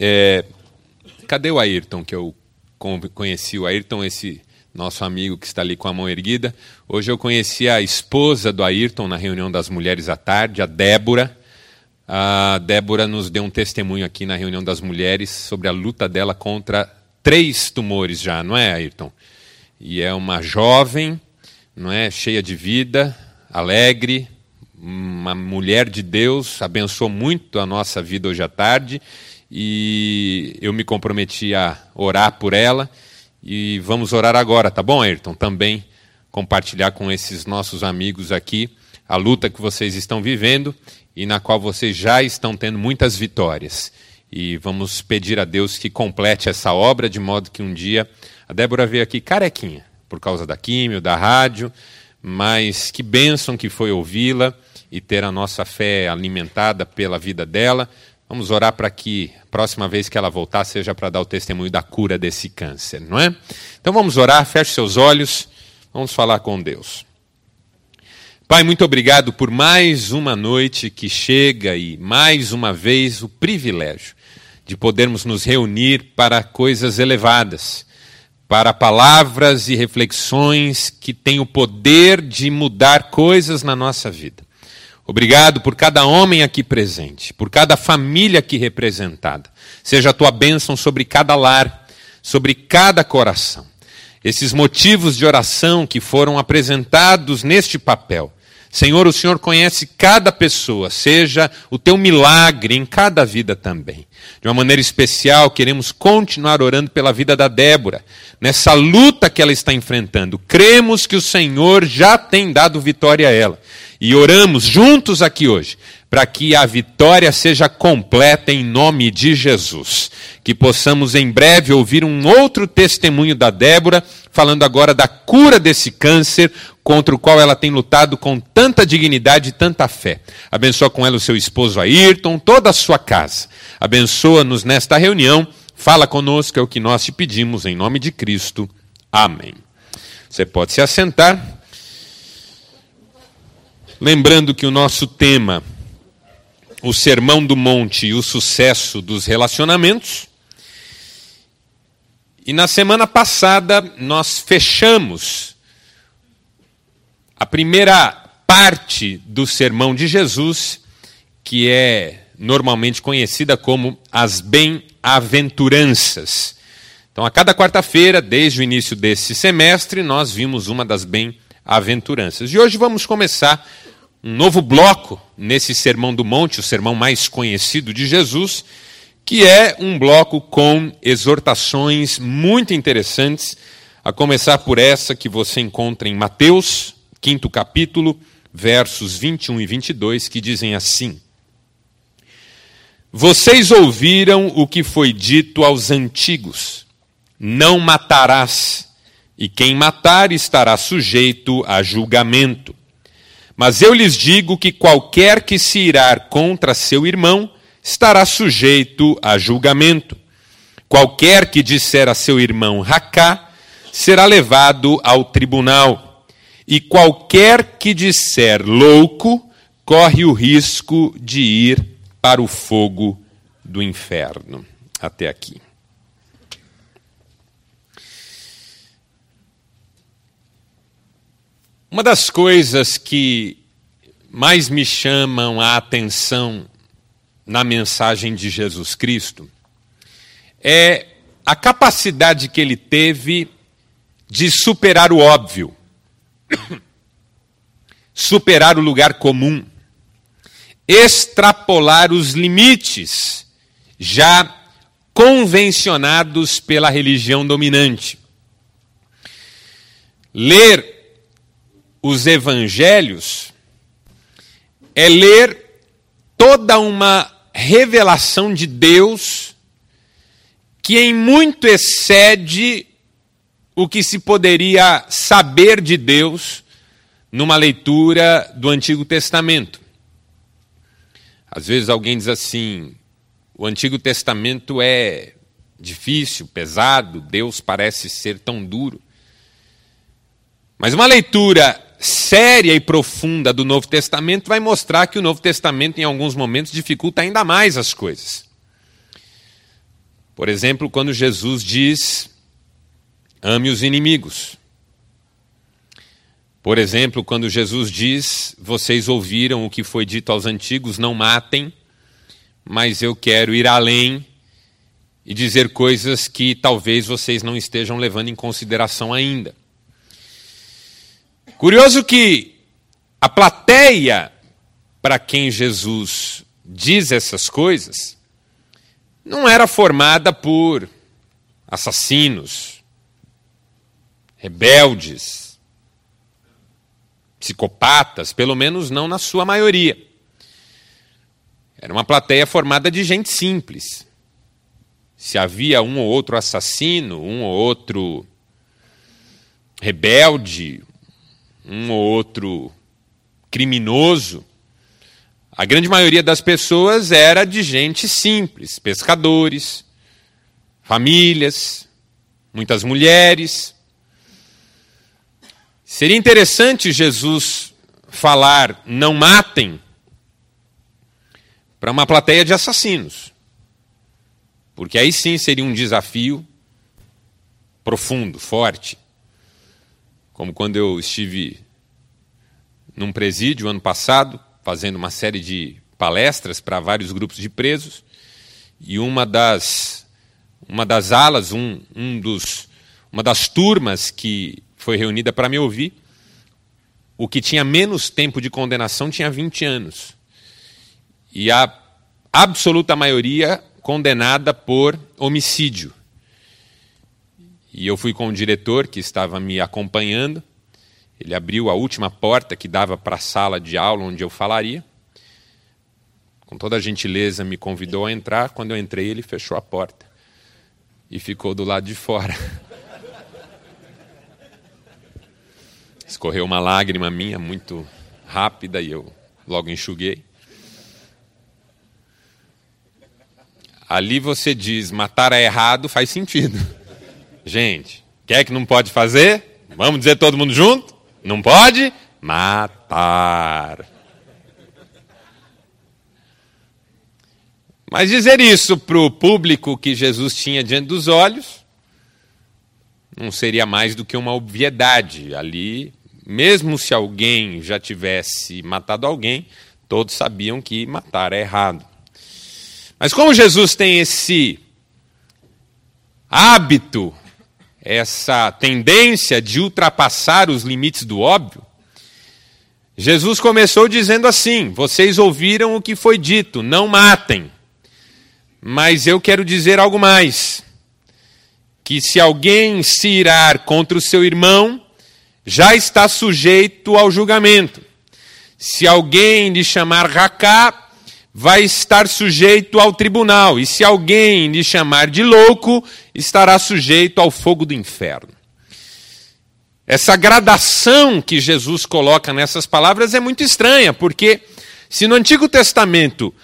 É, cadê o Ayrton, que eu conheci? O Ayrton, esse nosso amigo que está ali com a mão erguida. Hoje eu conheci a esposa do Ayrton na reunião das mulheres à tarde, a Débora. A Débora nos deu um testemunho aqui na reunião das mulheres sobre a luta dela contra três tumores já, não é, Ayrton? E é uma jovem, não é, cheia de vida, alegre, uma mulher de Deus, abençoou muito a nossa vida hoje à tarde e eu me comprometi a orar por ela e vamos orar agora, tá bom, Ayrton? Também compartilhar com esses nossos amigos aqui a luta que vocês estão vivendo e na qual vocês já estão tendo muitas vitórias. E vamos pedir a Deus que complete essa obra de modo que um dia a Débora veio aqui carequinha por causa da químio, da rádio, mas que bênção que foi ouvi-la e ter a nossa fé alimentada pela vida dela. Vamos orar para que a próxima vez que ela voltar seja para dar o testemunho da cura desse câncer, não é? Então vamos orar, feche seus olhos, vamos falar com Deus. Pai, muito obrigado por mais uma noite que chega e mais uma vez o privilégio de podermos nos reunir para coisas elevadas, para palavras e reflexões que têm o poder de mudar coisas na nossa vida. Obrigado por cada homem aqui presente, por cada família aqui representada. Seja a tua bênção sobre cada lar, sobre cada coração. Esses motivos de oração que foram apresentados neste papel. Senhor, o Senhor conhece cada pessoa, seja o teu milagre em cada vida também. De uma maneira especial, queremos continuar orando pela vida da Débora, nessa luta que ela está enfrentando. Cremos que o Senhor já tem dado vitória a ela e oramos juntos aqui hoje para que a vitória seja completa em nome de Jesus. Que possamos em breve ouvir um outro testemunho da Débora, falando agora da cura desse câncer contra o qual ela tem lutado com tanta dignidade e tanta fé. Abençoa com ela o seu esposo Ayrton, toda a sua casa. Abençoa-nos nesta reunião. Fala conosco, é o que nós te pedimos, em nome de Cristo. Amém. Você pode se assentar. Lembrando que o nosso tema, o Sermão do Monte e o sucesso dos relacionamentos. E na semana passada nós fechamos a primeira parte do Sermão de Jesus, que é normalmente conhecida como as bem-aventuranças. Então, a cada quarta-feira, desde o início desse semestre, nós vimos uma das bem-aventuranças. E hoje vamos começar um novo bloco nesse Sermão do Monte, o sermão mais conhecido de Jesus, que é um bloco com exortações muito interessantes, a começar por essa que você encontra em Mateus, quinto capítulo, versos 21 e 22, que dizem assim: Vocês ouviram o que foi dito aos antigos: Não matarás, e quem matar estará sujeito a julgamento. Mas eu lhes digo que qualquer que se irar contra seu irmão estará sujeito a julgamento. Qualquer que disser a seu irmão racá será levado ao tribunal. E qualquer que disser louco corre o risco de ir para o fogo do inferno. Até aqui. Uma das coisas que mais me chamam a atenção na mensagem de Jesus Cristo é a capacidade que ele teve de superar o óbvio, superar o lugar comum, extrapolar os limites já convencionados pela religião dominante. Ler os evangelhos é ler toda uma revelação de Deus que em muito excede o que se poderia saber de Deus numa leitura do Antigo Testamento. Às vezes alguém diz assim: o Antigo Testamento é difícil, pesado, Deus parece ser tão duro. Mas uma leitura séria e profunda do Novo Testamento vai mostrar que o Novo Testamento, em alguns momentos, dificulta ainda mais as coisas. Por exemplo, quando Jesus diz: ame os inimigos. Por exemplo, quando Jesus diz: Vocês ouviram o que foi dito aos antigos, não matem, mas eu quero ir além e dizer coisas que talvez vocês não estejam levando em consideração ainda. Curioso que a plateia para quem Jesus diz essas coisas não era formada por assassinos, rebeldes, psicopatas, pelo menos não na sua maioria. Era uma plateia formada de gente simples. Se havia um ou outro assassino, um ou outro rebelde, um ou outro criminoso, a grande maioria das pessoas era de gente simples, pescadores, famílias, muitas mulheres. Seria interessante Jesus falar não matem para uma plateia de assassinos. Porque aí sim seria um desafio profundo, forte. Como quando eu estive num presídio ano passado, fazendo uma série de palestras para vários grupos de presos, e uma das, uma das alas, um, um dos, uma das turmas que foi reunida para me ouvir, o que tinha menos tempo de condenação tinha 20 anos. E a absoluta maioria condenada por homicídio. E eu fui com o diretor que estava me acompanhando, ele abriu a última porta que dava para a sala de aula onde eu falaria. Com toda a gentileza, me convidou a entrar. Quando eu entrei, ele fechou a porta e ficou do lado de fora. Escorreu uma lágrima minha muito rápida e eu logo enxuguei. Ali você diz matar é errado, faz sentido. Gente, quer que não pode fazer? Vamos dizer todo mundo junto? Não pode matar. Mas dizer isso para o público que Jesus tinha diante dos olhos não seria mais do que uma obviedade. Ali, mesmo se alguém já tivesse matado alguém, todos sabiam que matar é errado. Mas como Jesus tem esse hábito essa tendência de ultrapassar os limites do óbvio, Jesus começou dizendo assim: Vocês ouviram o que foi dito, não matem. Mas eu quero dizer algo mais: que se alguém se irar contra o seu irmão, já está sujeito ao julgamento. Se alguém lhe chamar racá, vai estar sujeito ao tribunal, e se alguém lhe chamar de louco, estará sujeito ao fogo do inferno. Essa gradação que Jesus coloca nessas palavras é muito estranha, porque se no Antigo Testamento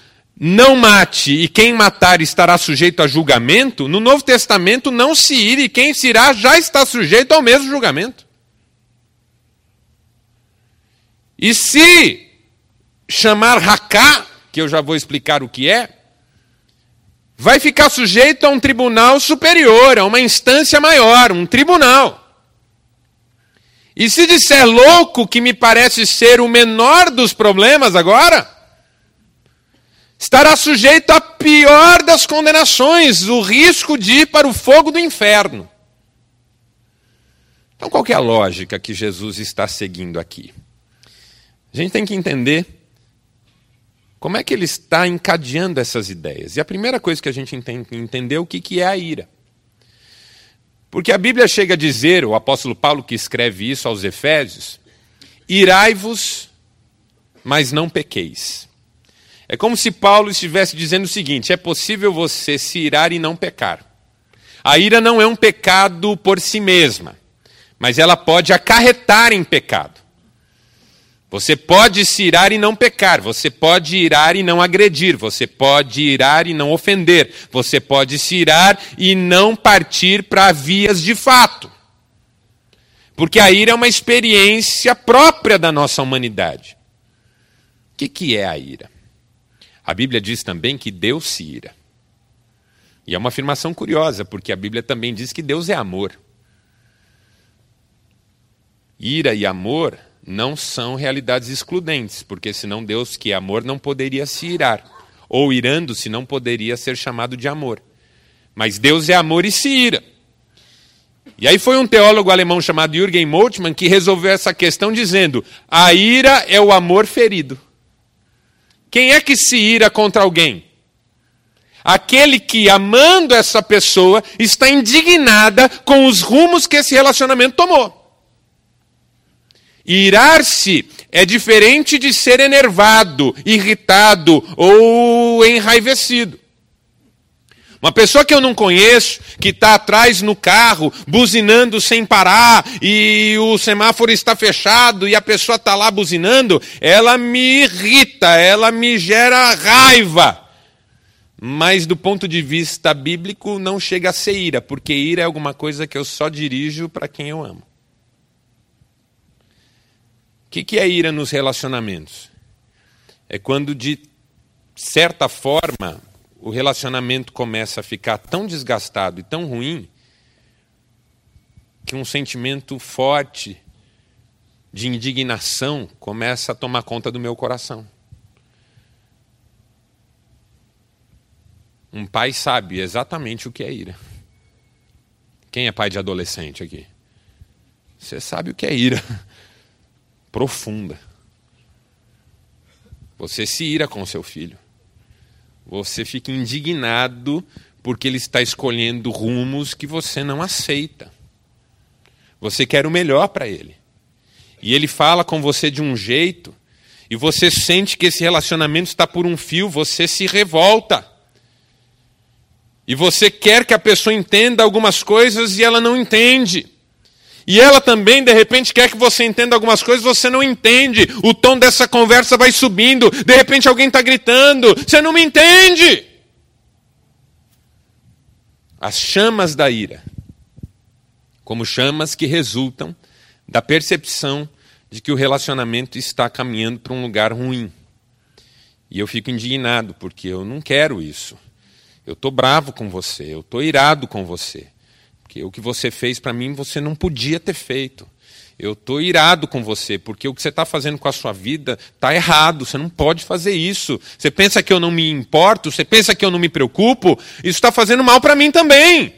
não mate e quem matar estará sujeito a julgamento, no Novo Testamento não se ir e quem se irá já está sujeito ao mesmo julgamento. E se chamar racá que eu já vou explicar o que é, vai ficar sujeito a um tribunal superior, a uma instância maior, um tribunal. E se disser louco, que me parece ser o menor dos problemas agora, estará sujeito à pior das condenações, o risco de ir para o fogo do inferno. Então, qual é a lógica que Jesus está seguindo aqui? A gente tem que entender como é que ele está encadeando essas ideias? E a primeira coisa que a gente tem que entender é o que é a ira. Porque a Bíblia chega a dizer, o apóstolo Paulo que escreve isso aos Efésios, irai-vos, mas não pequeis. É como se Paulo estivesse dizendo o seguinte: é possível você se irar e não pecar. A ira não é um pecado por si mesma, mas ela pode acarretar em pecado. Você pode se irar e não pecar, você pode irar e não agredir, você pode irar e não ofender, você pode se irar e não partir para vias de fato. Porque a ira é uma experiência própria da nossa humanidade. O que, que é a ira? A Bíblia diz também que Deus se ira. E é uma afirmação curiosa, porque a Bíblia também diz que Deus é amor. Ira e amor não são realidades excludentes, porque senão Deus, que é amor, não poderia se irar. Ou irando-se, não poderia ser chamado de amor. Mas Deus é amor e se ira. E aí foi um teólogo alemão chamado Jürgen Moltmann que resolveu essa questão dizendo: a ira é o amor ferido. Quem é que se ira contra alguém? Aquele que, amando essa pessoa, está indignada com os rumos que esse relacionamento tomou. Irar-se é diferente de ser enervado, irritado ou enraivecido. Uma pessoa que eu não conheço, que está atrás no carro, buzinando sem parar, e o semáforo está fechado e a pessoa está lá buzinando, ela me irrita, ela me gera raiva. Mas do ponto de vista bíblico, não chega a ser ira, porque ira é alguma coisa que eu só dirijo para quem eu amo. Que, que é ira nos relacionamentos? É quando, de certa forma, o relacionamento começa a ficar tão desgastado e tão ruim que um sentimento forte de indignação começa a tomar conta do meu coração. Um pai sabe exatamente o que é ira. Quem é pai de adolescente aqui? Você sabe o que é ira. Profunda. Você se ira com seu filho. Você fica indignado porque ele está escolhendo rumos que você não aceita. Você quer o melhor para ele. E ele fala com você de um jeito, e você sente que esse relacionamento está por um fio, você se revolta. E você quer que a pessoa entenda algumas coisas e ela não entende. E ela também, de repente, quer que você entenda algumas coisas, você não entende. O tom dessa conversa vai subindo. De repente, alguém está gritando. Você não me entende. As chamas da ira, como chamas que resultam da percepção de que o relacionamento está caminhando para um lugar ruim. E eu fico indignado, porque eu não quero isso. Eu estou bravo com você, eu estou irado com você o que você fez para mim você não podia ter feito. Eu estou irado com você, porque o que você está fazendo com a sua vida está errado. Você não pode fazer isso. Você pensa que eu não me importo? Você pensa que eu não me preocupo? Isso está fazendo mal para mim também.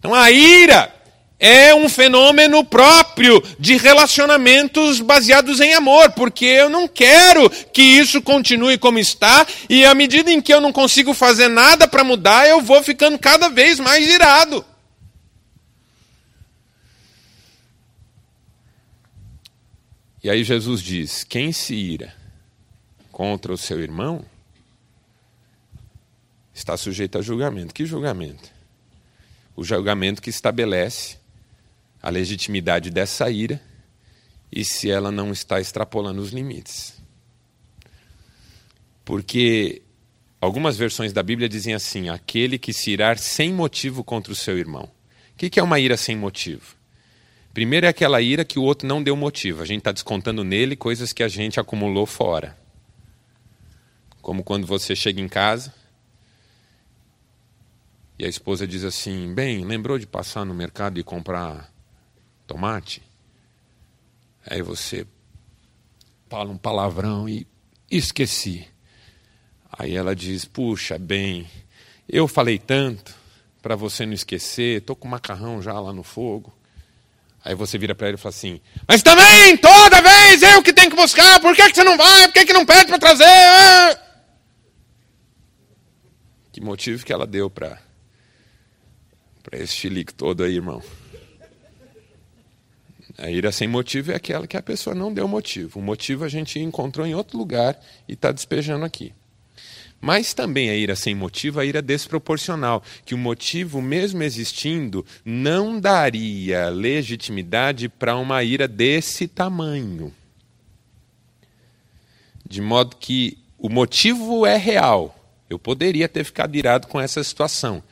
Então a ira é um fenômeno próprio de relacionamentos baseados em amor, porque eu não quero que isso continue como está, e à medida em que eu não consigo fazer nada para mudar, eu vou ficando cada vez mais irado. E aí Jesus diz: quem se ira contra o seu irmão está sujeito a julgamento. Que julgamento? O julgamento que estabelece a legitimidade dessa ira e se ela não está extrapolando os limites. Porque algumas versões da Bíblia dizem assim: aquele que se irar sem motivo contra o seu irmão. O que é uma ira sem motivo? Primeiro é aquela ira que o outro não deu motivo. A gente está descontando nele coisas que a gente acumulou fora. Como quando você chega em casa e a esposa diz assim: Bem, lembrou de passar no mercado e comprar tomate? Aí você fala um palavrão e esqueci. Aí ela diz: Puxa, bem, eu falei tanto para você não esquecer, estou com macarrão já lá no fogo. Aí você vira para ele e fala assim: Mas também, toda vez eu que tenho que buscar, por que, que você não vai? Por que, que não pede para trazer? Ah! Que motivo que ela deu para esse chilique todo aí, irmão? A ira sem motivo é aquela que a pessoa não deu motivo. O motivo a gente encontrou em outro lugar e está despejando aqui. Mas também a ira sem motivo, a ira desproporcional, que o motivo, mesmo existindo, não daria legitimidade para uma ira desse tamanho. De modo que o motivo é real. Eu poderia ter ficado irado com essa situação,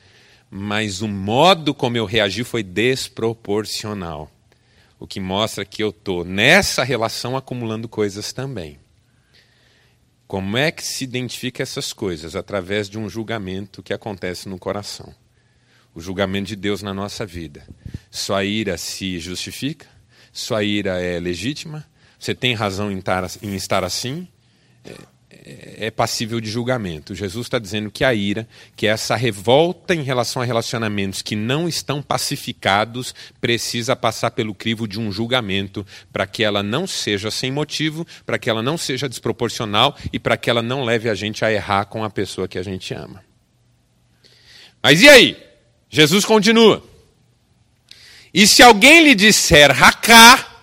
mas o modo como eu reagi foi desproporcional. O que mostra que eu estou nessa relação acumulando coisas também. Como é que se identifica essas coisas? Através de um julgamento que acontece no coração. O julgamento de Deus na nossa vida. Sua ira se justifica? Sua ira é legítima? Você tem razão em estar, assim? É, é passível de julgamento. Jesus está dizendo que a ira, que essa revolta em relação a relacionamentos que não estão pacificados, precisa passar pelo crivo de um julgamento para que ela não seja sem motivo, para que ela não seja desproporcional e para que ela não leve a gente a errar com a pessoa que a gente ama. Mas e aí? Jesus continua. E se alguém lhe disser racá,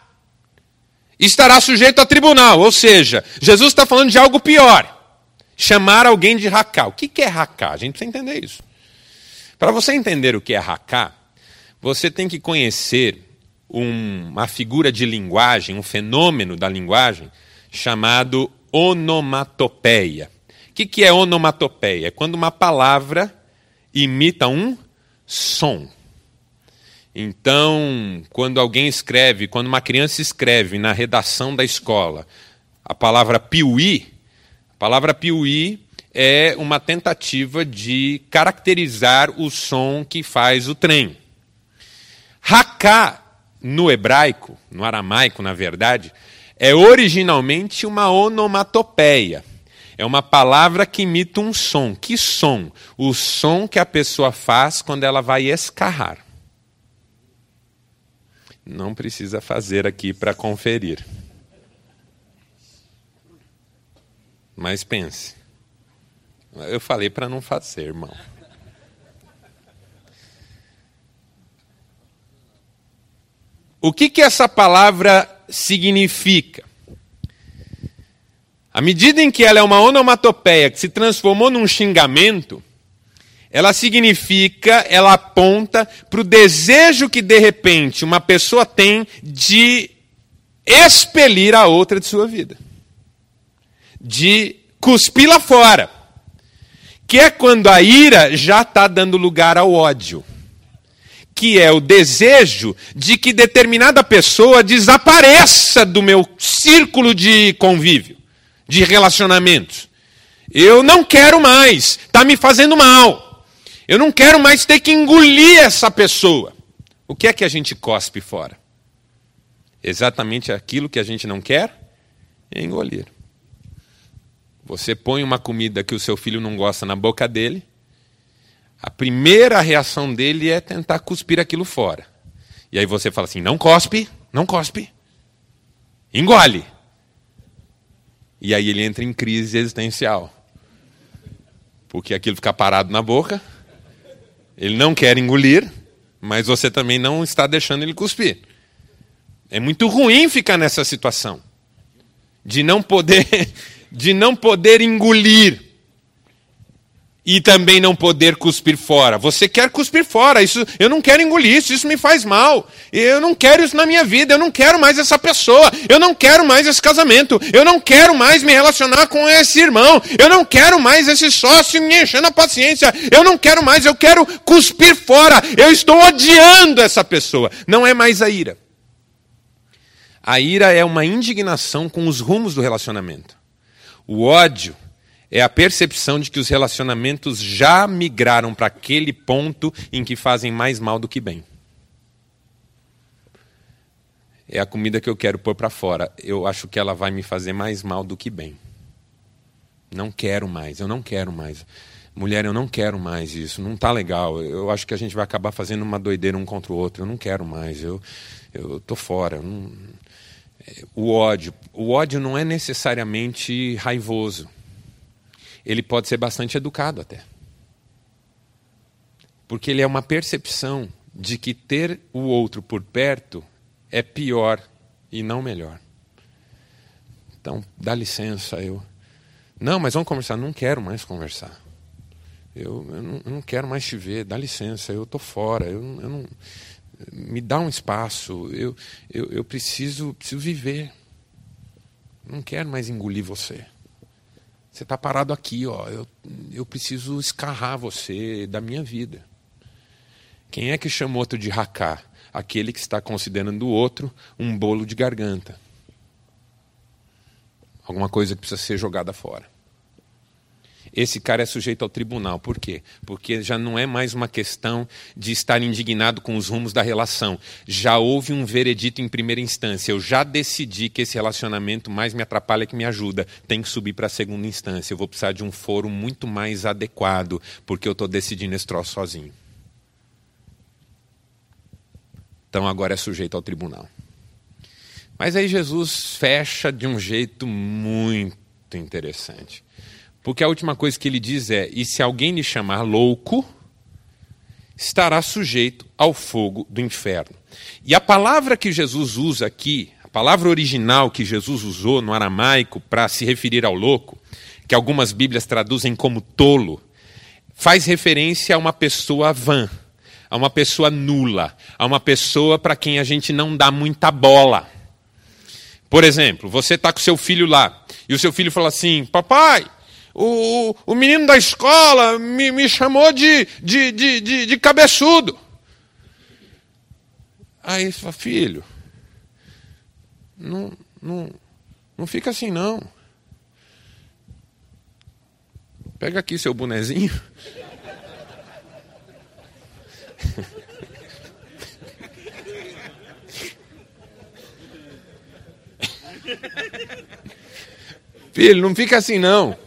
estará sujeito a tribunal. Ou seja, Jesus está falando de algo pior. Chamar alguém de racá. O que é racá? A gente precisa entender isso. Para você entender o que é racá, você tem que conhecer um, uma figura de linguagem, um fenômeno da linguagem, chamado onomatopeia. O que é onomatopeia? É quando uma palavra imita um som. Então, quando alguém escreve, quando uma criança escreve na redação da escola a palavra piuí, a palavra piuí é uma tentativa de caracterizar o som que faz o trem. Haká, no hebraico, no aramaico, na verdade, é originalmente uma onomatopeia. É uma palavra que imita um som. Que som? O som que a pessoa faz quando ela vai escarrar. Não precisa fazer aqui para conferir. Mas pense. Eu falei para não fazer, irmão. O que, que essa palavra significa? À medida em que ela é uma onomatopeia que se transformou num xingamento, ela significa, ela aponta para o desejo que de repente uma pessoa tem de expelir a outra de sua vida, de cuspir-la fora, que é quando a ira já está dando lugar ao ódio, que é o desejo de que determinada pessoa desapareça do meu círculo de convívio, de relacionamentos. Eu não quero mais, está me fazendo mal. Eu não quero mais ter que engolir essa pessoa. O que é que a gente cospe fora? Exatamente aquilo que a gente não quer engolir. Você põe uma comida que o seu filho não gosta na boca dele, a primeira reação dele é tentar cuspir aquilo fora. E aí você fala assim: não cospe, não cospe, engole. E aí ele entra em crise existencial. Porque aquilo fica parado na boca, ele não quer engolir, mas você também não está deixando ele cuspir. É muito ruim ficar nessa situação de não poder de não poder engolir e também não poder cuspir fora. Você quer cuspir fora, isso eu não quero engolir isso, isso me faz mal. Eu não quero isso na minha vida, eu não quero mais essa pessoa, eu não quero mais esse casamento, eu não quero mais me relacionar com esse irmão, eu não quero mais esse sócio me enchendo a paciência, eu não quero mais, eu quero cuspir fora. Eu estou odiando essa pessoa. Não é mais a ira. A ira é uma indignação com os rumos do relacionamento. O ódio é a percepção de que os relacionamentos já migraram para aquele ponto em que fazem mais mal do que bem. É a comida que eu quero pôr para fora. Eu acho que ela vai me fazer mais mal do que bem. Não quero mais, eu não quero mais. Mulher, eu não quero mais isso, não está legal. Eu acho que a gente vai acabar fazendo uma doideira um contra o outro. Eu não quero mais, eu eu tô fora. Não... É, o ódio, o ódio não é necessariamente raivoso ele pode ser bastante educado até. Porque ele é uma percepção de que ter o outro por perto é pior e não melhor. Então, dá licença, eu. Não, mas vamos conversar. Não quero mais conversar. Eu, eu, não, eu não, quero mais te ver. Dá licença, eu estou fora. Eu, eu, não, me dá um espaço. Eu, eu, preciso, preciso viver. Não quero mais engolir você. Você está parado aqui, ó. Eu, eu preciso escarrar você da minha vida. Quem é que chama outro de racá? Aquele que está considerando o outro um bolo de garganta. Alguma coisa que precisa ser jogada fora. Esse cara é sujeito ao tribunal. Por quê? Porque já não é mais uma questão de estar indignado com os rumos da relação. Já houve um veredito em primeira instância. Eu já decidi que esse relacionamento mais me atrapalha que me ajuda. Tem que subir para a segunda instância. Eu vou precisar de um foro muito mais adequado, porque eu estou decidindo esse troço sozinho. Então agora é sujeito ao tribunal. Mas aí Jesus fecha de um jeito muito interessante. Porque a última coisa que ele diz é: e se alguém lhe chamar louco, estará sujeito ao fogo do inferno. E a palavra que Jesus usa aqui, a palavra original que Jesus usou no aramaico para se referir ao louco, que algumas Bíblias traduzem como tolo, faz referência a uma pessoa vã, a uma pessoa nula, a uma pessoa para quem a gente não dá muita bola. Por exemplo, você está com seu filho lá e o seu filho fala assim: Papai, o, o menino da escola me, me chamou de, de, de, de, de cabeçudo. Aí você fala: Filho, não, não, não fica assim não. Pega aqui seu bonezinho. Filho, não fica assim não.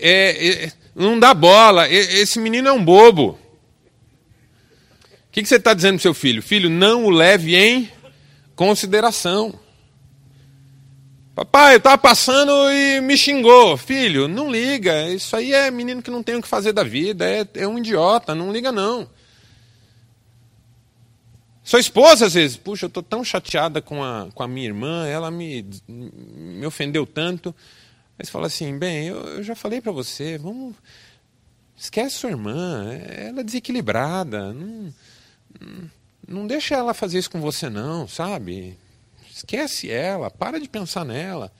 É, é, não dá bola. Esse menino é um bobo. O que, que você está dizendo para seu filho? Filho, não o leve em consideração. Papai, eu estava passando e me xingou. Filho, não liga. Isso aí é menino que não tem o que fazer da vida. É, é um idiota. Não liga, não. Sua esposa, às vezes, puxa, eu estou tão chateada com a, com a minha irmã, ela me, me ofendeu tanto. Você fala assim, bem, eu, eu já falei para você, vamos. Esquece sua irmã, ela é desequilibrada. Não, não deixa ela fazer isso com você, não, sabe? Esquece ela, para de pensar nela.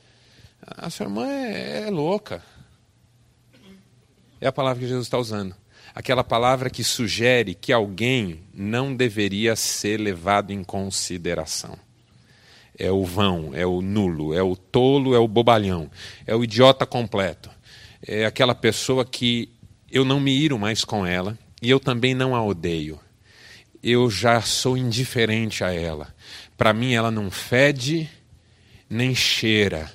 A sua irmã é, é louca. É a palavra que Jesus está usando aquela palavra que sugere que alguém não deveria ser levado em consideração. É o vão, é o nulo, é o tolo, é o bobalhão, é o idiota completo. É aquela pessoa que eu não me iro mais com ela e eu também não a odeio. Eu já sou indiferente a ela. Para mim, ela não fede nem cheira.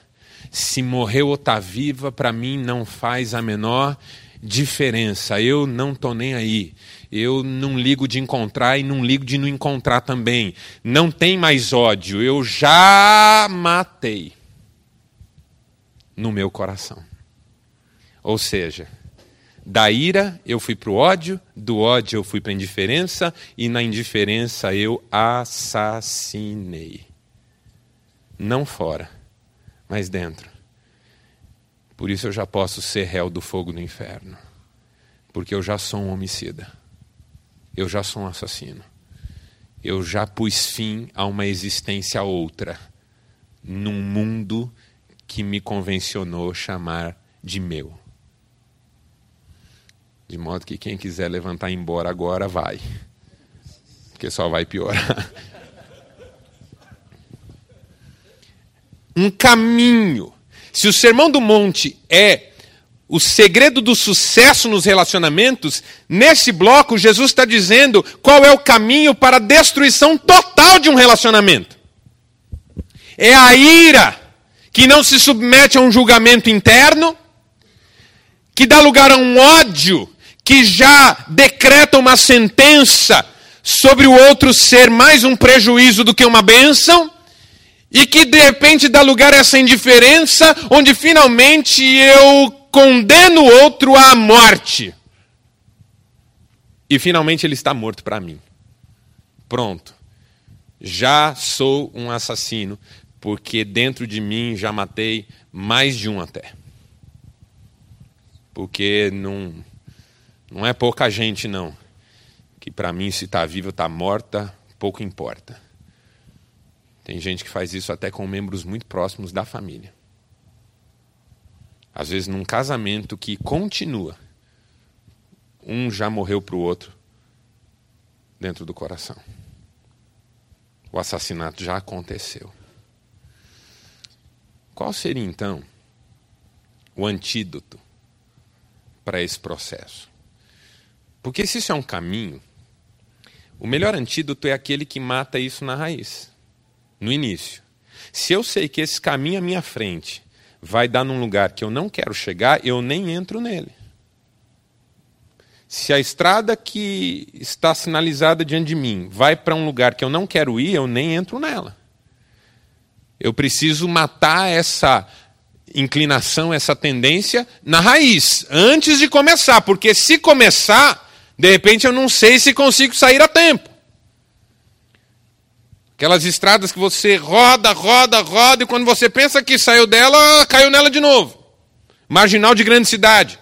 Se morreu ou está viva, para mim não faz a menor diferença. Eu não estou nem aí. Eu não ligo de encontrar e não ligo de não encontrar também. Não tem mais ódio. Eu já matei no meu coração. Ou seja, da ira eu fui para o ódio, do ódio eu fui para a indiferença e na indiferença eu assassinei. Não fora, mas dentro. Por isso eu já posso ser réu do fogo do inferno. Porque eu já sou um homicida. Eu já sou um assassino. Eu já pus fim a uma existência outra num mundo que me convencionou chamar de meu. De modo que quem quiser levantar e ir embora agora, vai. Porque só vai piorar. Um caminho se o Sermão do Monte é o segredo do sucesso nos relacionamentos, nesse bloco Jesus está dizendo qual é o caminho para a destruição total de um relacionamento. É a ira que não se submete a um julgamento interno, que dá lugar a um ódio que já decreta uma sentença sobre o outro ser mais um prejuízo do que uma bênção e que de repente dá lugar a essa indiferença, onde finalmente eu condeno o outro à morte. E finalmente ele está morto para mim. Pronto. Já sou um assassino, porque dentro de mim já matei mais de um até. Porque não, não é pouca gente, não. Que para mim, se está viva ou está morta, pouco importa. Tem gente que faz isso até com membros muito próximos da família. Às vezes, num casamento que continua, um já morreu para o outro dentro do coração. O assassinato já aconteceu. Qual seria então o antídoto para esse processo. Porque se isso é um caminho, o melhor antídoto é aquele que mata isso na raiz, no início. Se eu sei que esse caminho à minha frente vai dar num lugar que eu não quero chegar, eu nem entro nele. Se a estrada que está sinalizada diante de mim vai para um lugar que eu não quero ir, eu nem entro nela. Eu preciso matar essa inclinação, essa tendência na raiz, antes de começar, porque se começar, de repente eu não sei se consigo sair a tempo. Aquelas estradas que você roda, roda, roda, e quando você pensa que saiu dela, caiu nela de novo. Marginal de grande cidade.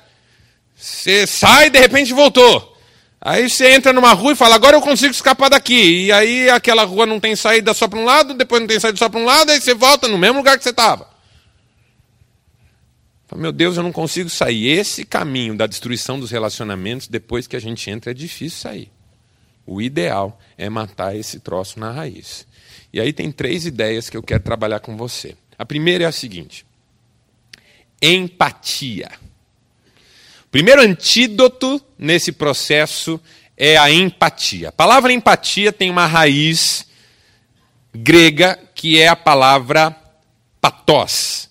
Você sai e de repente voltou. Aí você entra numa rua e fala, agora eu consigo escapar daqui. E aí aquela rua não tem saída só para um lado, depois não tem saída só para um lado, aí você volta no mesmo lugar que você estava. Meu Deus, eu não consigo sair. Esse caminho da destruição dos relacionamentos, depois que a gente entra, é difícil sair. O ideal é matar esse troço na raiz. E aí tem três ideias que eu quero trabalhar com você. A primeira é a seguinte: empatia. O primeiro antídoto nesse processo é a empatia. A palavra empatia tem uma raiz grega que é a palavra patós,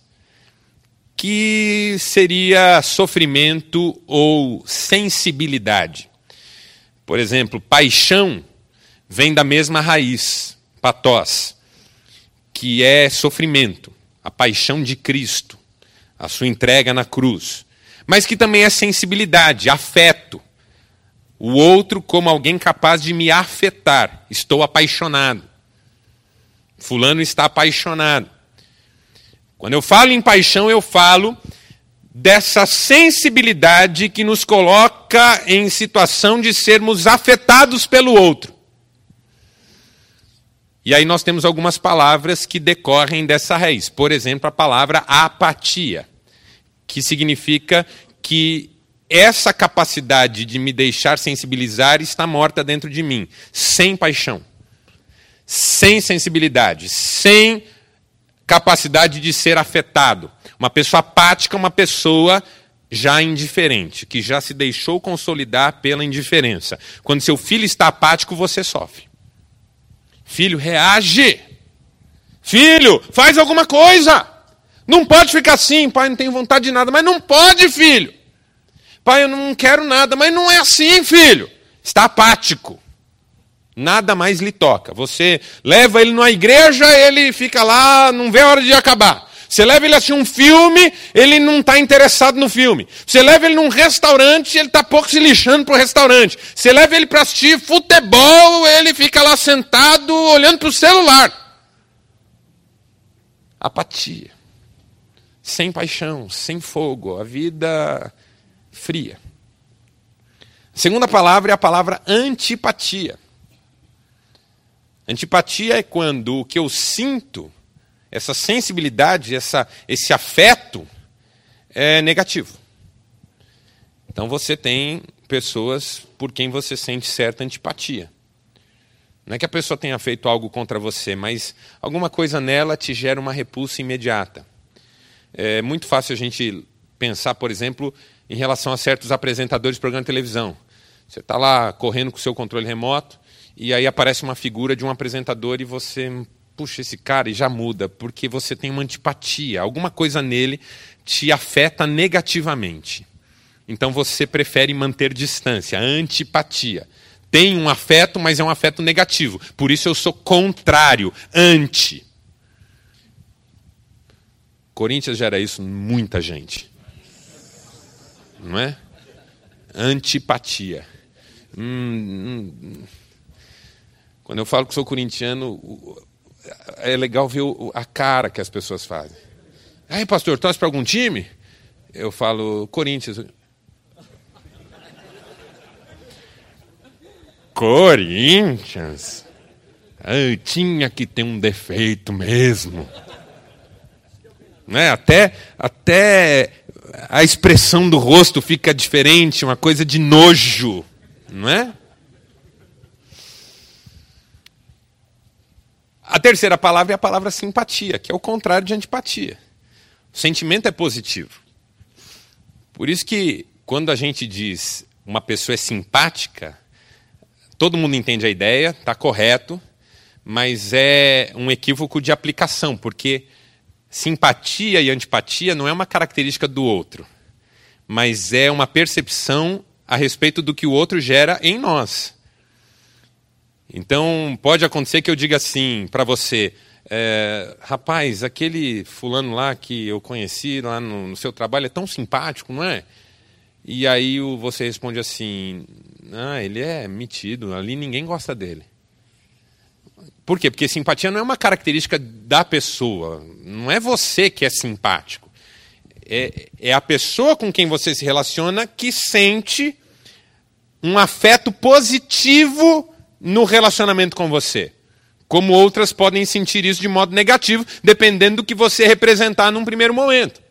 que seria sofrimento ou sensibilidade. Por exemplo, paixão vem da mesma raiz, patós, que é sofrimento, a paixão de Cristo, a sua entrega na cruz, mas que também é sensibilidade, afeto. O outro como alguém capaz de me afetar. Estou apaixonado. Fulano está apaixonado. Quando eu falo em paixão, eu falo dessa sensibilidade que nos coloca em situação de sermos afetados pelo outro. E aí nós temos algumas palavras que decorrem dessa raiz. Por exemplo, a palavra apatia, que significa que essa capacidade de me deixar sensibilizar está morta dentro de mim, sem paixão, sem sensibilidade, sem capacidade de ser afetado. Uma pessoa apática é uma pessoa já indiferente, que já se deixou consolidar pela indiferença. Quando seu filho está apático, você sofre. Filho, reage. Filho, faz alguma coisa. Não pode ficar assim, pai, não tenho vontade de nada, mas não pode, filho. Pai, eu não quero nada, mas não é assim, filho. Está apático. Nada mais lhe toca. Você leva ele numa igreja, ele fica lá, não vê a hora de acabar. Você leva ele a assistir um filme, ele não está interessado no filme. Você leva ele num restaurante, ele está pouco se lixando para o restaurante. Você leva ele para assistir futebol, ele fica lá sentado, olhando para o celular. Apatia. Sem paixão, sem fogo, a vida fria. A segunda palavra é a palavra antipatia. Antipatia é quando o que eu sinto, essa sensibilidade, essa, esse afeto, é negativo. Então você tem pessoas por quem você sente certa antipatia. Não é que a pessoa tenha feito algo contra você, mas alguma coisa nela te gera uma repulsa imediata. É muito fácil a gente pensar, por exemplo, em relação a certos apresentadores de programa de televisão. Você está lá correndo com o seu controle remoto, e aí aparece uma figura de um apresentador e você puxa esse cara e já muda, porque você tem uma antipatia, alguma coisa nele te afeta negativamente. Então você prefere manter distância, antipatia. Tem um afeto, mas é um afeto negativo. Por isso eu sou contrário, anti. Corinthians gera isso muita gente. Não é? Antipatia. Hum, hum. Quando eu falo que sou corintiano, é legal ver a cara que as pessoas fazem. Aí, pastor, torce para algum time? Eu falo, Corinthians. Corinthians? Eu tinha que ter um defeito mesmo. Né? Até, até a expressão do rosto fica diferente, uma coisa de nojo. Não é? A terceira palavra é a palavra simpatia, que é o contrário de antipatia. O sentimento é positivo. Por isso que quando a gente diz uma pessoa é simpática, todo mundo entende a ideia, está correto, mas é um equívoco de aplicação, porque simpatia e antipatia não é uma característica do outro, mas é uma percepção a respeito do que o outro gera em nós. Então, pode acontecer que eu diga assim para você: é, rapaz, aquele fulano lá que eu conheci lá no, no, seu trabalho é tão simpático, não é? E aí você responde assim: ah, ele é metido, ali ninguém gosta dele. Por quê? Porque simpatia não é uma característica da pessoa, não é você que é simpático. É, é a pessoa com quem você se relaciona que sente um afeto positivo no relacionamento com você. Como outras podem sentir isso de modo negativo, dependendo do que você representar num primeiro momento.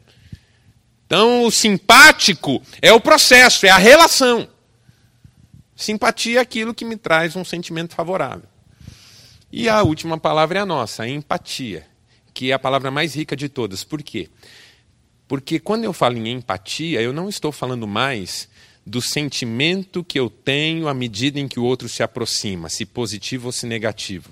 Então, o simpático é o processo, é a relação. Simpatia é aquilo que me traz um sentimento favorável. E a última palavra é a nossa, a empatia, que é a palavra mais rica de todas. Por quê? Porque quando eu falo em empatia, eu não estou falando mais do sentimento que eu tenho à medida em que o outro se aproxima, se positivo ou se negativo,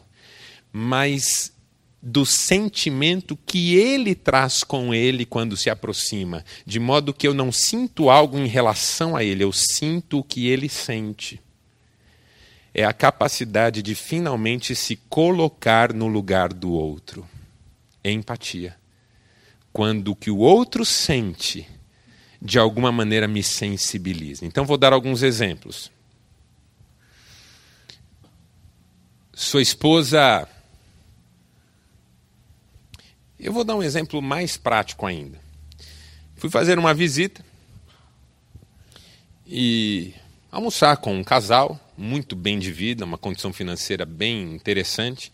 mas do sentimento que ele traz com ele quando se aproxima, de modo que eu não sinto algo em relação a ele, eu sinto o que ele sente. É a capacidade de finalmente se colocar no lugar do outro. É empatia. Quando o que o outro sente de alguma maneira me sensibiliza. Então vou dar alguns exemplos. Sua esposa. Eu vou dar um exemplo mais prático ainda. Fui fazer uma visita e almoçar com um casal muito bem de vida, uma condição financeira bem interessante.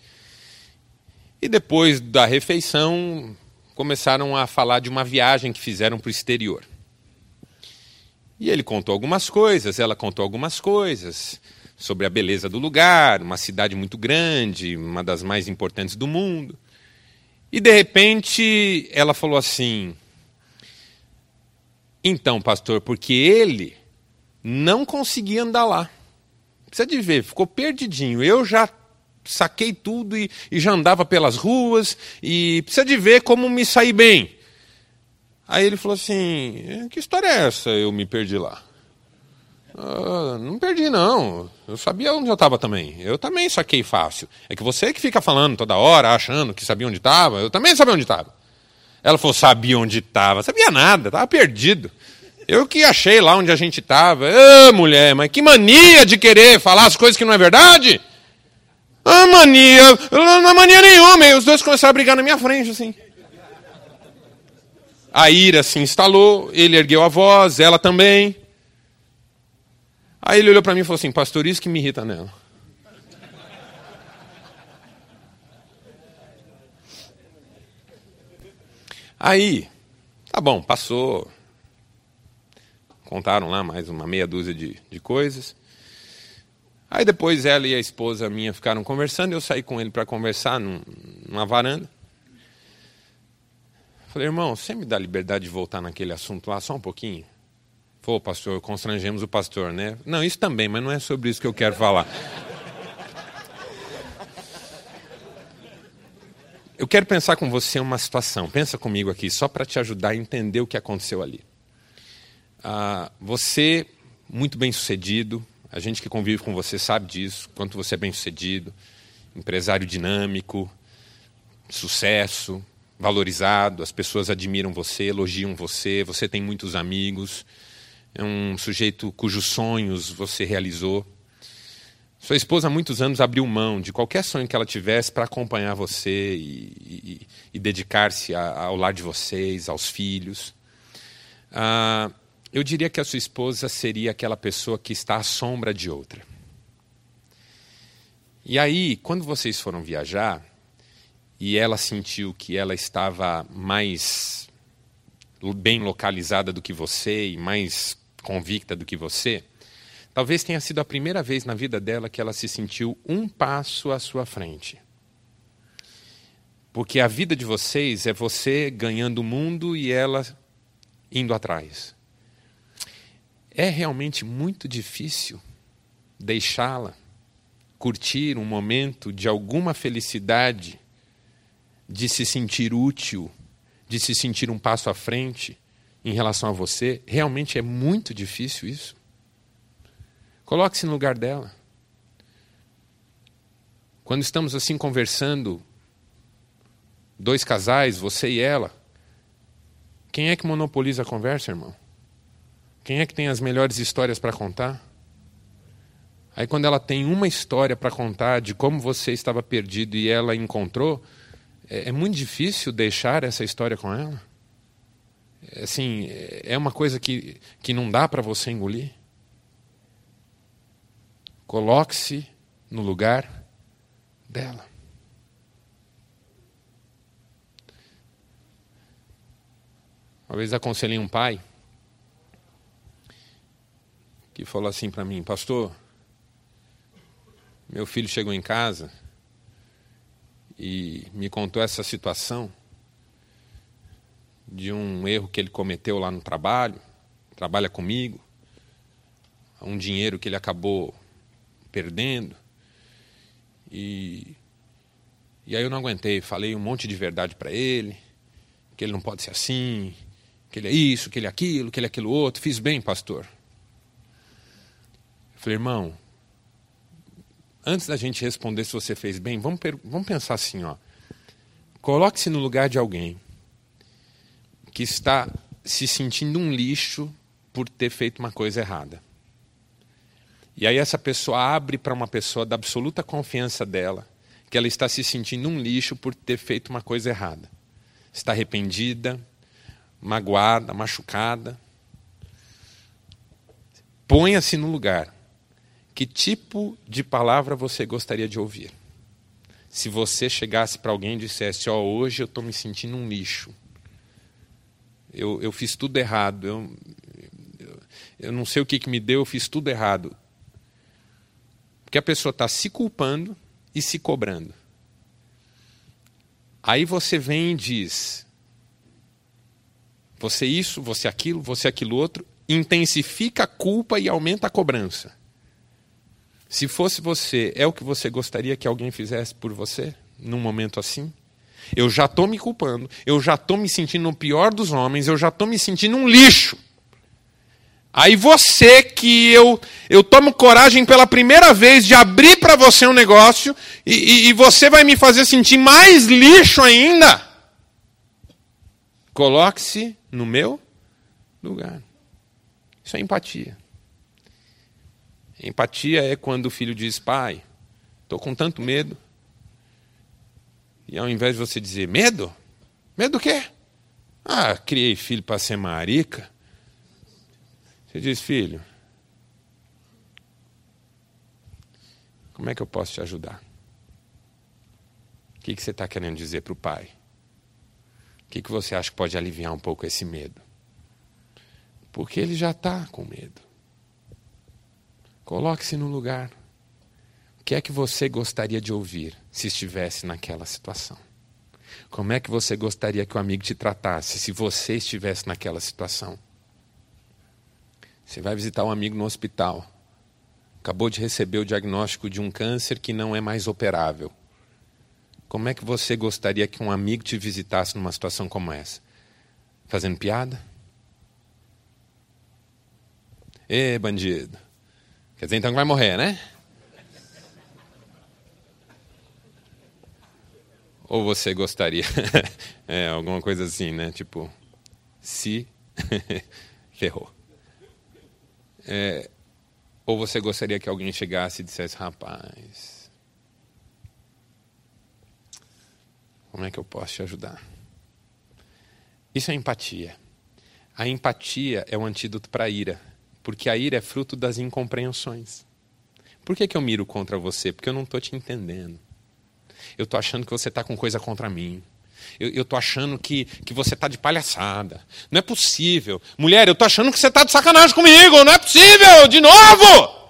E depois da refeição, começaram a falar de uma viagem que fizeram para o exterior. E ele contou algumas coisas, ela contou algumas coisas sobre a beleza do lugar, uma cidade muito grande, uma das mais importantes do mundo. E de repente ela falou assim: Então, pastor, porque ele não conseguia andar lá. Precisa de ver, ficou perdidinho. Eu já saquei tudo e, e já andava pelas ruas e precisa de ver como me sair bem. Aí ele falou assim: é, Que história é essa? Eu me perdi lá. Ah, não perdi, não. Eu sabia onde eu estava também. Eu também saquei fácil. É que você que fica falando toda hora, achando que sabia onde estava. Eu também sabia onde estava. Ela falou: Sabia onde estava. Sabia nada, estava perdido. Eu que achei lá onde a gente estava. Ah, mulher, mas que mania de querer falar as coisas que não é verdade. Ah, mania. Não é mania nenhuma. E os dois começaram a brigar na minha frente, assim. A ira se instalou, ele ergueu a voz, ela também. Aí ele olhou para mim e falou assim: Pastor, isso que me irrita nela. Aí, tá bom, passou. Contaram lá mais uma meia dúzia de, de coisas. Aí depois ela e a esposa minha ficaram conversando, eu saí com ele para conversar num, numa varanda. Falei, irmão, você me dá liberdade de voltar naquele assunto lá só um pouquinho? Pô, pastor, constrangemos o pastor, né? Não, isso também, mas não é sobre isso que eu quero falar. Eu quero pensar com você uma situação. Pensa comigo aqui, só para te ajudar a entender o que aconteceu ali. Ah, você, muito bem sucedido, a gente que convive com você sabe disso, quanto você é bem sucedido, empresário dinâmico, sucesso, valorizado, as pessoas admiram você, elogiam você, você tem muitos amigos, é um sujeito cujos sonhos você realizou. Sua esposa há muitos anos abriu mão de qualquer sonho que ela tivesse para acompanhar você e, e, e dedicar-se ao lar de vocês, aos filhos. Ah, eu diria que a sua esposa seria aquela pessoa que está à sombra de outra. E aí, quando vocês foram viajar, e ela sentiu que ela estava mais bem localizada do que você e mais convicta do que você, talvez tenha sido a primeira vez na vida dela que ela se sentiu um passo à sua frente. Porque a vida de vocês é você ganhando o mundo e ela indo atrás. É realmente muito difícil deixá-la curtir um momento de alguma felicidade, de se sentir útil, de se sentir um passo à frente em relação a você. Realmente é muito difícil isso. Coloque-se no lugar dela. Quando estamos assim conversando, dois casais, você e ela, quem é que monopoliza a conversa, irmão? Quem é que tem as melhores histórias para contar? Aí, quando ela tem uma história para contar de como você estava perdido e ela encontrou, é, é muito difícil deixar essa história com ela. É, assim, é uma coisa que, que não dá para você engolir. Coloque-se no lugar dela. Uma vez aconselhei um pai que falou assim para mim, pastor, meu filho chegou em casa e me contou essa situação de um erro que ele cometeu lá no trabalho, trabalha comigo, um dinheiro que ele acabou perdendo. E, e aí eu não aguentei, falei um monte de verdade para ele, que ele não pode ser assim, que ele é isso, que ele é aquilo, que ele é aquilo outro. Fiz bem, pastor. Eu falei, irmão, antes da gente responder se você fez bem, vamos, vamos pensar assim, ó. Coloque-se no lugar de alguém que está se sentindo um lixo por ter feito uma coisa errada. E aí essa pessoa abre para uma pessoa da absoluta confiança dela que ela está se sentindo um lixo por ter feito uma coisa errada. Está arrependida, magoada, machucada. Ponha-se no lugar. Que tipo de palavra você gostaria de ouvir? Se você chegasse para alguém e dissesse: Ó, oh, hoje eu estou me sentindo um lixo. Eu, eu fiz tudo errado. Eu, eu, eu não sei o que, que me deu, eu fiz tudo errado. Porque a pessoa está se culpando e se cobrando. Aí você vem e diz: você isso, você aquilo, você aquilo outro, intensifica a culpa e aumenta a cobrança. Se fosse você, é o que você gostaria que alguém fizesse por você num momento assim? Eu já estou me culpando, eu já estou me sentindo o pior dos homens, eu já estou me sentindo um lixo. Aí você que eu, eu tomo coragem pela primeira vez de abrir para você um negócio e, e, e você vai me fazer sentir mais lixo ainda. Coloque-se no meu lugar. Isso é empatia. Empatia é quando o filho diz: Pai, estou com tanto medo. E ao invés de você dizer: Medo? Medo do quê? Ah, criei filho para ser marica. Você diz: Filho, como é que eu posso te ajudar? O que, que você está querendo dizer para o pai? O que, que você acha que pode aliviar um pouco esse medo? Porque ele já está com medo. Coloque-se no lugar. O que é que você gostaria de ouvir se estivesse naquela situação? Como é que você gostaria que o amigo te tratasse se você estivesse naquela situação? Você vai visitar um amigo no hospital. Acabou de receber o diagnóstico de um câncer que não é mais operável. Como é que você gostaria que um amigo te visitasse numa situação como essa? Fazendo piada? Ê, bandido. Quer dizer então que vai morrer, né? Ou você gostaria? é, alguma coisa assim, né? Tipo, se ferrou. É, ou você gostaria que alguém chegasse e dissesse, rapaz, Como é que eu posso te ajudar? Isso é empatia. A empatia é o antídoto para a ira, porque a ira é fruto das incompreensões. Por que, que eu miro contra você? Porque eu não estou te entendendo. Eu estou achando que você está com coisa contra mim. Eu estou achando que, que você está de palhaçada. Não é possível. Mulher, eu estou achando que você está de sacanagem comigo. Não é possível. De novo.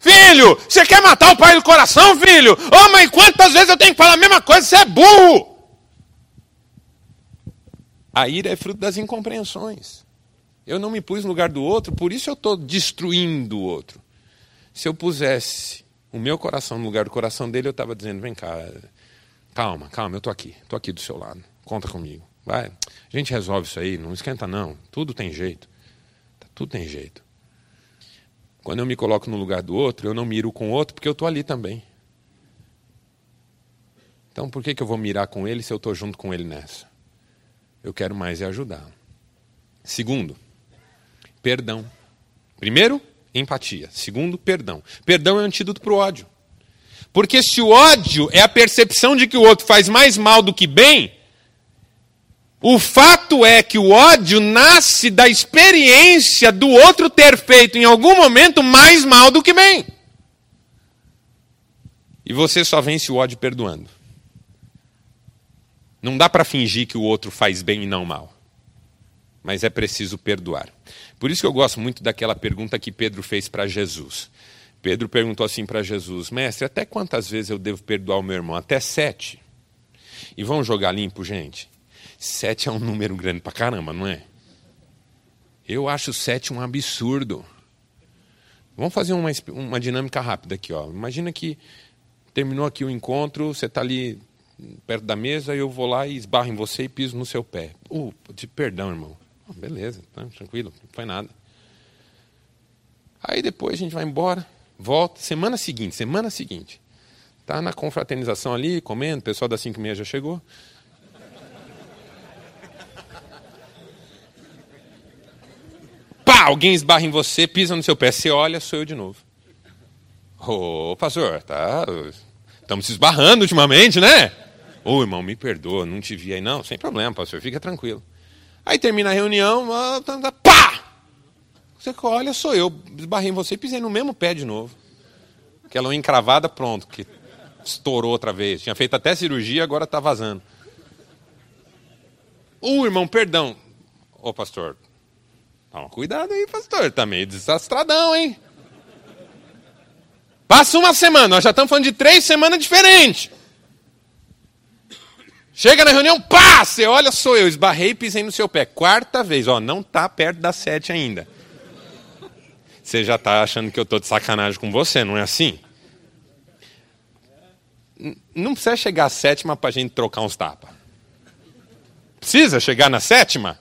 Filho, você quer matar o pai do coração, filho? Ô oh, mãe, quantas vezes eu tenho que falar a mesma coisa? Você é burro! A ira é fruto das incompreensões. Eu não me pus no lugar do outro, por isso eu estou destruindo o outro. Se eu pusesse o meu coração no lugar do coração dele, eu estava dizendo: vem cá, calma, calma, eu estou aqui, estou aqui do seu lado, conta comigo. Vai, a gente resolve isso aí, não esquenta não, tudo tem jeito. Tudo tem jeito. Quando eu me coloco no lugar do outro, eu não miro com o outro porque eu estou ali também. Então por que, que eu vou mirar com ele se eu estou junto com ele nessa? Eu quero mais é ajudá-lo. Segundo, perdão. Primeiro, empatia. Segundo, perdão. Perdão é antídoto para o ódio. Porque se o ódio é a percepção de que o outro faz mais mal do que bem, o fato é que o ódio nasce da experiência do outro ter feito em algum momento mais mal do que bem. E você só vence o ódio perdoando. Não dá para fingir que o outro faz bem e não mal. Mas é preciso perdoar. Por isso que eu gosto muito daquela pergunta que Pedro fez para Jesus. Pedro perguntou assim para Jesus: Mestre, até quantas vezes eu devo perdoar o meu irmão? Até sete. E vamos jogar limpo, gente? Sete é um número grande pra caramba, não é? Eu acho sete um absurdo. Vamos fazer uma, uma dinâmica rápida aqui. Ó. Imagina que terminou aqui o encontro, você está ali perto da mesa, eu vou lá e esbarro em você e piso no seu pé. Uh, de perdão, irmão. Beleza, tá, tranquilo, não foi nada. Aí depois a gente vai embora, volta, semana seguinte, semana seguinte. Tá na confraternização ali, comendo, o pessoal das 5 e meia já chegou. alguém esbarra em você, pisa no seu pé, você olha, sou eu de novo. Ô, oh, pastor, tá. Estamos se esbarrando ultimamente, né? Ô, oh, irmão, me perdoa, não te vi aí. Não, sem problema, pastor, fica tranquilo. Aí termina a reunião, tá, tá, pá! Você olha, sou eu. Esbarrei em você e pisei no mesmo pé de novo. Aquela encravada, pronto, que estourou outra vez. Tinha feito até cirurgia, agora está vazando. Ô, uh, irmão, perdão. Ô, pastor, Toma cuidado aí, pastor. Tá meio desastradão, hein? Passa uma semana, nós já estamos falando de três semanas diferentes. Chega na reunião, pá! Você olha, sou eu, esbarrei e pisei no seu pé. Quarta vez, ó, não tá perto das sete ainda. Você já está achando que eu estou de sacanagem com você, não é assim? Não precisa chegar à sétima para a gente trocar uns tapas. Precisa chegar na sétima?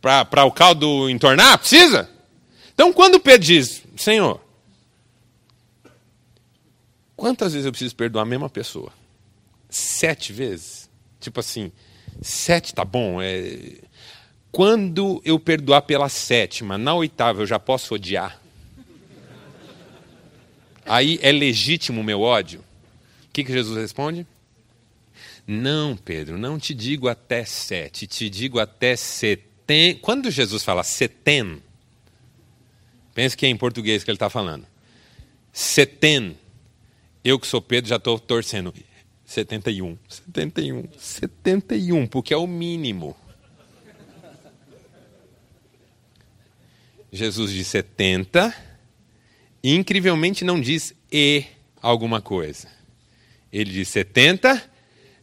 para o caldo entornar? Precisa? Então, quando Pedro diz, Senhor, quantas vezes eu preciso perdoar a mesma pessoa? Sete vezes? Tipo assim, sete tá bom? É... Quando eu perdoar pela sétima, na oitava eu já posso odiar? Aí é legítimo o meu ódio? O que, que Jesus responde? Não, Pedro, não te digo até sete, te digo até setenta tem, quando Jesus fala seten, pense que é em português que ele está falando. Seten, eu que sou Pedro já estou torcendo. 71, 71, 71, porque é o mínimo. Jesus diz 70, e incrivelmente não diz e alguma coisa. Ele diz 70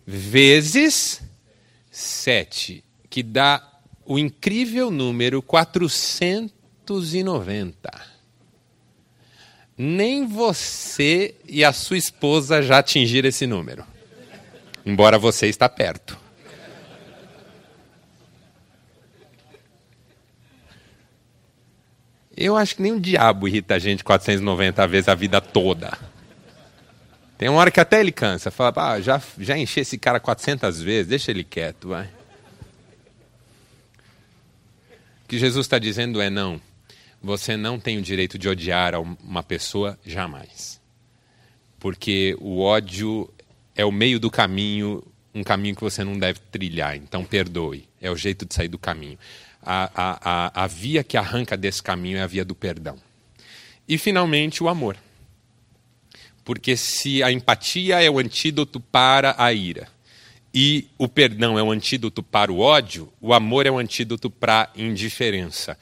vezes 7, que dá o incrível número 490. Nem você e a sua esposa já atingiram esse número, embora você está perto. Eu acho que nem o diabo irrita a gente 490 vezes a vida toda. Tem uma hora que até ele cansa. Fala, ah, já, já enchi esse cara 400 vezes, deixa ele quieto, vai. O que Jesus está dizendo é: não, você não tem o direito de odiar uma pessoa jamais. Porque o ódio é o meio do caminho, um caminho que você não deve trilhar. Então, perdoe. É o jeito de sair do caminho. A, a, a, a via que arranca desse caminho é a via do perdão. E, finalmente, o amor. Porque se a empatia é o antídoto para a ira, e o perdão é um antídoto para o ódio, o amor é um antídoto para a indiferença.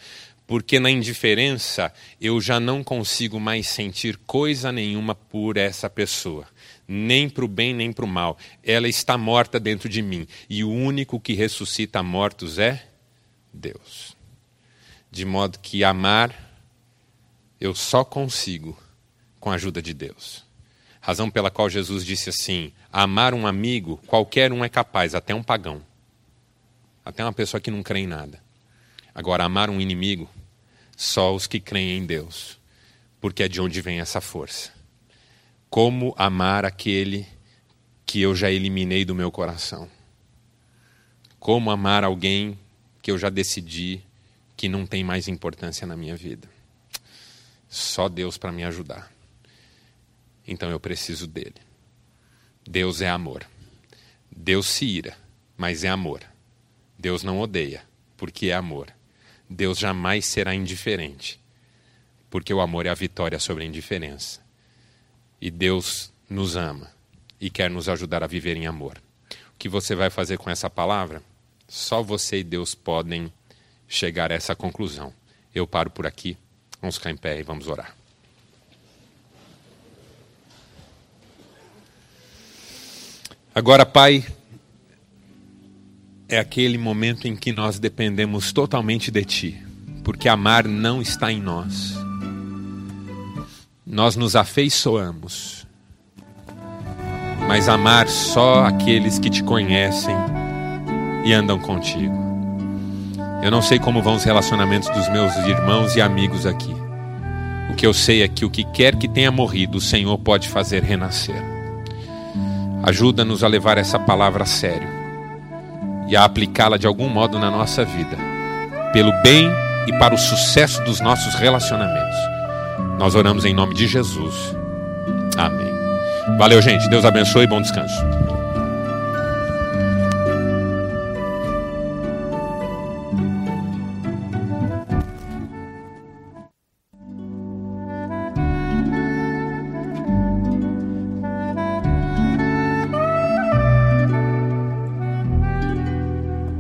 Porque na indiferença eu já não consigo mais sentir coisa nenhuma por essa pessoa, nem para o bem nem para o mal. Ela está morta dentro de mim e o único que ressuscita mortos é Deus. de modo que amar eu só consigo com a ajuda de Deus. Razão pela qual Jesus disse assim: amar um amigo, qualquer um é capaz, até um pagão, até uma pessoa que não crê em nada. Agora, amar um inimigo, só os que creem em Deus, porque é de onde vem essa força. Como amar aquele que eu já eliminei do meu coração? Como amar alguém que eu já decidi que não tem mais importância na minha vida? Só Deus para me ajudar. Então eu preciso dele. Deus é amor. Deus se ira, mas é amor. Deus não odeia, porque é amor. Deus jamais será indiferente, porque o amor é a vitória sobre a indiferença. E Deus nos ama e quer nos ajudar a viver em amor. O que você vai fazer com essa palavra? Só você e Deus podem chegar a essa conclusão. Eu paro por aqui. Vamos ficar em pé e vamos orar. Agora, Pai, é aquele momento em que nós dependemos totalmente de Ti, porque amar não está em nós. Nós nos afeiçoamos, mas amar só aqueles que te conhecem e andam contigo. Eu não sei como vão os relacionamentos dos meus irmãos e amigos aqui. O que eu sei é que o que quer que tenha morrido, o Senhor pode fazer renascer. Ajuda-nos a levar essa palavra a sério e a aplicá-la de algum modo na nossa vida, pelo bem e para o sucesso dos nossos relacionamentos. Nós oramos em nome de Jesus. Amém. Valeu, gente. Deus abençoe e bom descanso.